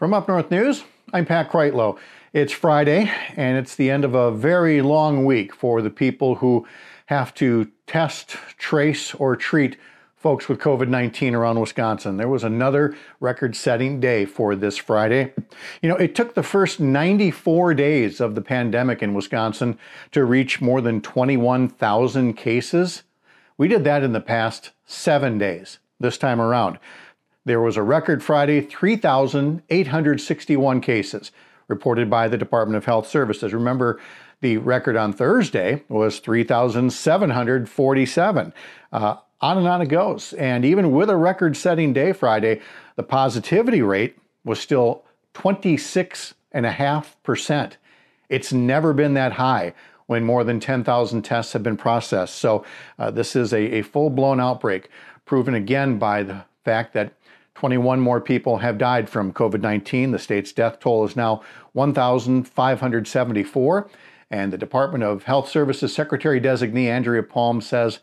From Up North News, I'm Pat Kreitlow. It's Friday, and it's the end of a very long week for the people who have to test, trace, or treat folks with COVID 19 around Wisconsin. There was another record setting day for this Friday. You know, it took the first 94 days of the pandemic in Wisconsin to reach more than 21,000 cases. We did that in the past seven days this time around. There was a record Friday 3,861 cases reported by the Department of Health Services. Remember, the record on Thursday was 3,747. Uh, on and on it goes. And even with a record setting day Friday, the positivity rate was still 26.5%. It's never been that high when more than 10,000 tests have been processed. So, uh, this is a, a full blown outbreak, proven again by the fact that 21 more people have died from COVID 19. The state's death toll is now 1,574. And the Department of Health Services Secretary designee Andrea Palm says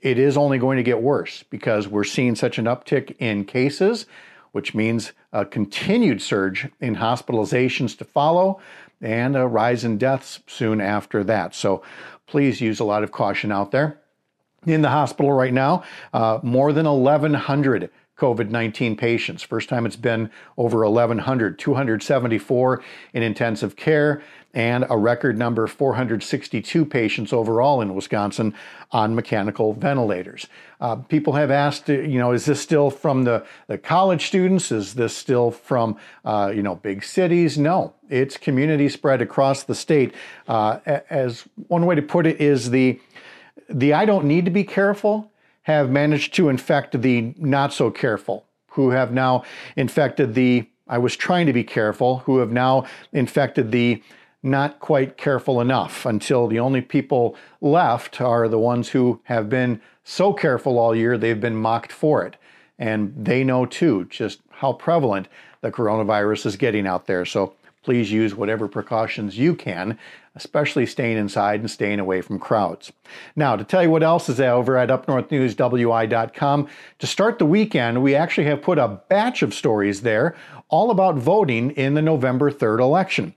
it is only going to get worse because we're seeing such an uptick in cases, which means a continued surge in hospitalizations to follow and a rise in deaths soon after that. So please use a lot of caution out there. In the hospital right now, uh, more than 1,100 COVID 19 patients. First time it's been over 1,100, 274 in intensive care, and a record number 462 patients overall in Wisconsin on mechanical ventilators. Uh, people have asked, uh, you know, is this still from the, the college students? Is this still from, uh, you know, big cities? No, it's community spread across the state. Uh, as one way to put it is the the I don't need to be careful have managed to infect the not so careful, who have now infected the I was trying to be careful, who have now infected the not quite careful enough until the only people left are the ones who have been so careful all year they've been mocked for it. And they know too just how prevalent the coronavirus is getting out there. So please use whatever precautions you can especially staying inside and staying away from crowds. Now, to tell you what else is over at upnorthnewswi.com, to start the weekend, we actually have put a batch of stories there all about voting in the November 3rd election.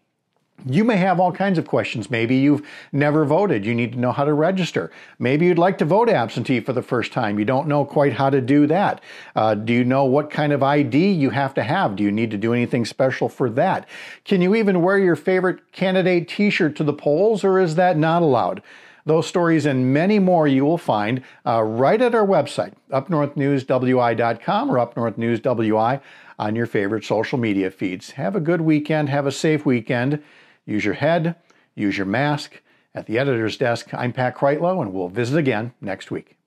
You may have all kinds of questions. Maybe you've never voted. You need to know how to register. Maybe you'd like to vote absentee for the first time. You don't know quite how to do that. Uh, do you know what kind of ID you have to have? Do you need to do anything special for that? Can you even wear your favorite candidate t shirt to the polls, or is that not allowed? Those stories and many more you will find uh, right at our website, upnorthnewswi.com or upnorthnewswi on your favorite social media feeds. Have a good weekend. Have a safe weekend. Use your head, use your mask. At the editor's desk, I'm Pat Kreitlow, and we'll visit again next week.